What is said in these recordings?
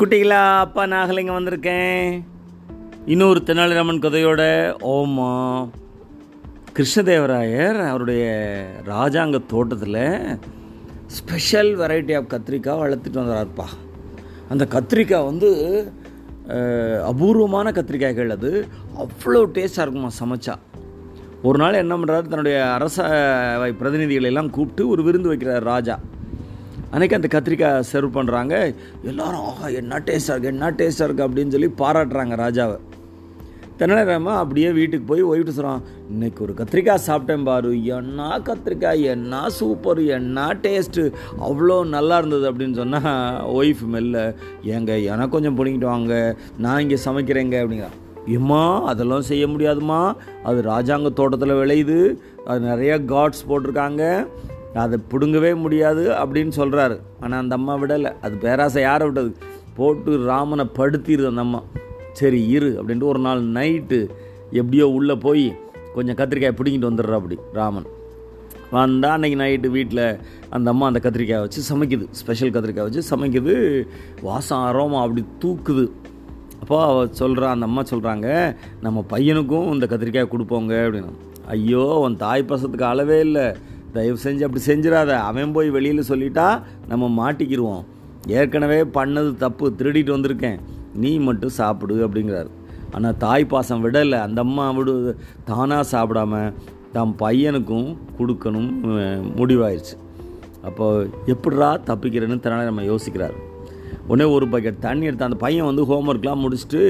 குட்டிகளா அப்பா நாகலிங்க வந்திருக்கேன். இன்னொரு தெனாலிராமன் கதையோட ஓமா கிருஷ்ணதேவராயர் அவருடைய ராஜாங்க தோட்டத்தில் ஸ்பெஷல் வெரைட்டி ஆஃப் கத்திரிக்காய் வளர்த்துட்டு வந்தார்ப்பா. அந்த கத்திரிக்காய் வந்து அபூர்வமான கத்திரிக்காய்கள் அது. அவ்வளோ டேஸ்ட்டாக இருக்குமா சமைச்சா. ஒரு நாள் என்ன பண்ணுறாரு தன்னுடைய அரச பிரதிநிதிகளை எல்லாம் கூப்பிட்டு ஒரு விருந்து வைக்கிறார் ராஜா. அன்றைக்கி அந்த கத்திரிக்காய் சர்வ் பண்ணுறாங்க எல்லோரும் ஆஹா என்ன டேஸ்ட்டாக இருக்குது என்ன டேஸ்ட்டாக இருக்குது அப்படின்னு சொல்லி பாராட்டுறாங்க ராஜாவை. தென்னரமா அப்படியே வீட்டுக்கு போய் ஒய்விட்டு சொல்கிறான் இன்னைக்கு ஒரு கத்திரிக்காய் சாப்பிட்டேன் பாரு என்ன கத்திரிக்காய் என்ன சூப்பர் என்ன டேஸ்ட்டு அவ்வளோ நல்லா இருந்தது அப்படின்னு சொன்னால் ஒய்ஃப் மெல்ல ஏங்க எனக்கு கொஞ்சம் பிடிங்கிட்டு வாங்க நான் இங்கே சமைக்கிறேங்க அப்படிங்கிறான். ஏம்மா அதெல்லாம் செய்ய முடியாதும்மா அது ராஜாங்க தோட்டத்தில் விளையுது அது நிறைய காட்ஸ் போட்டிருக்காங்க அதை பிடுங்கவே முடியாது அப்படின்னு சொல்கிறாரு ஆனால் அந்த அம்மா விடலை. அது பேராசை யாரை விட்டது? போட்டு ராமனை படுத்திடுது அந்த அம்மா. சரி இரு அப்படின்ட்டு ஒரு நாள் நைட்டு எப்படியோ உள்ளே போய் கொஞ்சம் கத்திரிக்காய் பிடிங்கிட்டு வந்துடுறா அப்படி ராமன். வந்தால் அன்றைக்கி நைட்டு வீட்டில் அந்த அம்மா அந்த கத்திரிக்காய் வச்சு சமைக்குது. ஸ்பெஷல் கத்திரிக்காய் வச்சு சமைக்குது. வாசம் அரோமா அப்படி தூக்குது. அப்போ அவ சொல்கிறா அந்த அம்மா சொல்கிறாங்க நம்ம பையனுக்கும் இந்த கத்திரிக்காய் கொடுப்போங்க அப்படின்னு. ஐயோ உன் தாய் பசத்துக்கு அளவே இல்லை. தயவு செஞ்சு அப்படி செஞ்சிடாத. அவன் போய் வெளியில் சொல்லிட்டா நம்ம மாட்டிக்கிடுவோம் ஏற்கனவே பண்ணது தப்பு திருடிட்டு வந்திருக்கேன். நீ மட்டும் சாப்பிடு அப்படிங்கிறாரு. ஆனால் தாய் பாசம் விடலை. அந்த அம்மா விடு தானாக சாப்பிடாம தம் பையனுக்கும் கொடுக்கணும் முடிவாயிடுச்சு அப்போ எப்படிரா தப்பிக்கிறேன்னு தனால நம்ம யோசிக்கிறார். உடனே ஒரு பக்கெட் தண்ணி எடுத்து அந்த பையன் வந்து ஹோம்ஒர்க்லாம் முடிச்சுட்டு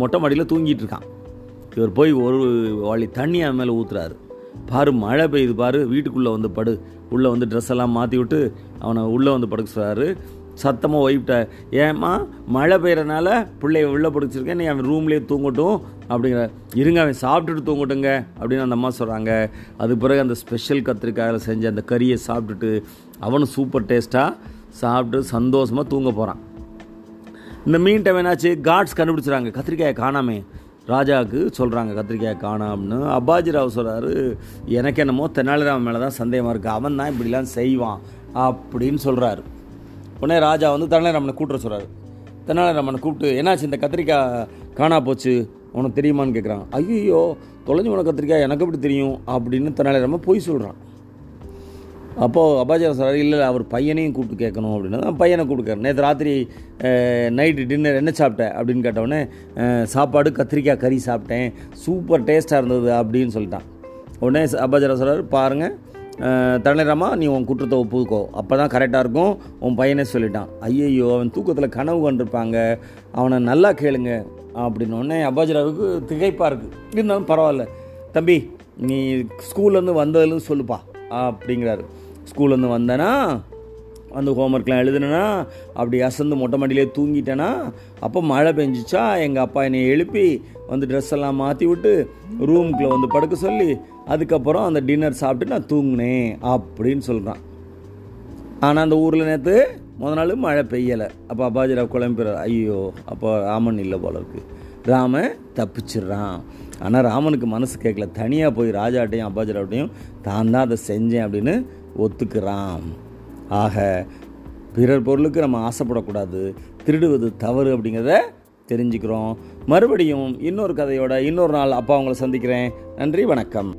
மொட்டை மாடியில் தூங்கிட்டு இருக்கான். இவர் போய் ஒரு வாளி தண்ணி அவன் மேலே ஊற்றுறாரு பாரு மழை பெய்யுது பாரு வீட்டுக்குள்ளே வந்து படு. உள்ளே வந்து ட்ரெஸ் எல்லாம் மாற்றி விட்டு அவனை உள்ளே வந்து படுக்க சொல்கிறாரு சத்தமாக ஒய்ஃப்ட்ட ஏம்மா மழை பெய்கிறனால பிள்ளைய உள்ளே பிடிச்சிருக்கேன் நீ அவன் ரூம்லேயே தூங்கட்டும் அப்படிங்கிற. இருங்க அவன் சாப்பிட்டுட்டு தூங்கட்டுங்க அப்படின்னு அந்த அம்மா சொல்கிறாங்க அது பிறகு அந்த ஸ்பெஷல் கத்திரிக்காயில் செஞ்ச அந்த கறியை சாப்பிட்டுட்டு அவனும் சூப்பர் டேஸ்ட்டாக சாப்பிட்டு சந்தோஷமாக தூங்க போகிறான் இந்த மீன் டைம் என்னாச்சு? காட்ஸ் கண்டுபிடிச்சிறாங்க கத்திரிக்காயை காணாமே. ராஜாவுக்கு சொல்கிறாங்க கத்திரிக்காய் காணாம்னு. அப்பாஜிராவ் சொல்கிறாரு எனக்கு என்னமோ தெனாலிராமன் மேலே தான் சந்தேகமாக இருக்குது அவன் தான் இப்படிலாம் செய்வான் அப்படின்னு சொல்கிறாரு உடனே ராஜா வந்து தெனாலிராமனை கூட்டுற சொல்கிறாரு தெனாலிராமனை கூப்பிட்டு என்னாச்சு இந்த கத்திரிக்காய் காணா போச்சு? உனக்கு தெரியுமான்னு கேட்குறான் ஐயோ தொலைஞ்சு உனக்கு கத்திரிக்காய் எனக்கு எப்படி தெரியும்? அப்படின்னு தெனாலிராமன் பொய் சொல்கிறான் அப்போது அப்பாச்சாரம் சார் இல்லை அவர் பையனையும் கூப்பிட்டு கேட்கணும் அப்படின்னா தான் பையனை கூப்பிட்டு நேற்று ராத்திரி நைட்டு டின்னர் என்ன சாப்பிட்ட? அப்படின்னு கேட்டவுடனே சாப்பாடு கத்திரிக்காய் கறி சாப்பிட்டேன். சூப்பர் டேஸ்ட்டாக இருந்தது அப்படின்னு சொல்லிட்டான். உடனே அப்பாச்சாரம் சொல்கிறார் பாருங்கள் தலைராமா நீ உன் குற்றத்தை ஒப்புக்கோ. அப்போ தான் கரெக்டாக இருக்கும் உன் பையனே சொல்லிட்டான். ஐயையோ அவன் தூக்கத்தில் கனவு கண்டிருப்பாங்க. அவனை நல்லா கேளுங்க அப்படின்னோடனே அப்பாஜிராவுக்கு திகைப்பாக இருக்குது இருந்தாலும் பரவாயில்ல. தம்பி நீ ஸ்கூல்லேருந்து வந்ததுலேருந்து சொல்லுப்பா. அப்படிங்கிறாரு. ஸ்கூல்லேருந்து வந்தேன்னா வந்து ஹோம்ஒர்க்லாம் எழுதுனேனா அப்படி அசந்து மொட்டை மாடியிலே தூங்கிட்டேன்னா அப்போ மழை பெஞ்சிச்சா எங்கள் அப்பா என்னை எழுப்பி வந்து ட்ரெஸ் எல்லாம் மாற்றி விட்டு ரூமுக்குள்ளே வந்து படுக்க சொல்லி அதுக்கப்புறம் அந்த டின்னர் சாப்பிட்டு நான் தூங்கினேன் அப்படின்னு சொல்கிறான் ஆனால் அந்த ஊரில் நேற்று முத நாள் மழை பெய்யலை. அப்போ அப்பாஜிராவ் குழம்பிறார் ஐயோ அப்போ ஆமன் இல்லை போல இருக்குது ராம தப்பிச்சிடுறான். ஆனால் ராமனுக்கு மனசு கேட்கல. தனியாக போய் ராஜாட்டையும் அப்பாஜராட்டையும் தான் தான் அதை செஞ்சேன் அப்படின்னு ஒத்துக்கிறான். ஆக பிறர் பொருளுக்கு நம்ம ஆசைப்படக்கூடாது. திருடுவது தவறு அப்படிங்கிறத தெரிஞ்சுக்கிறோம். மறுபடியும் இன்னொரு கதையோட இன்னொரு நாள் அப்பா உங்களை சந்திக்கிறேன். நன்றி வணக்கம்.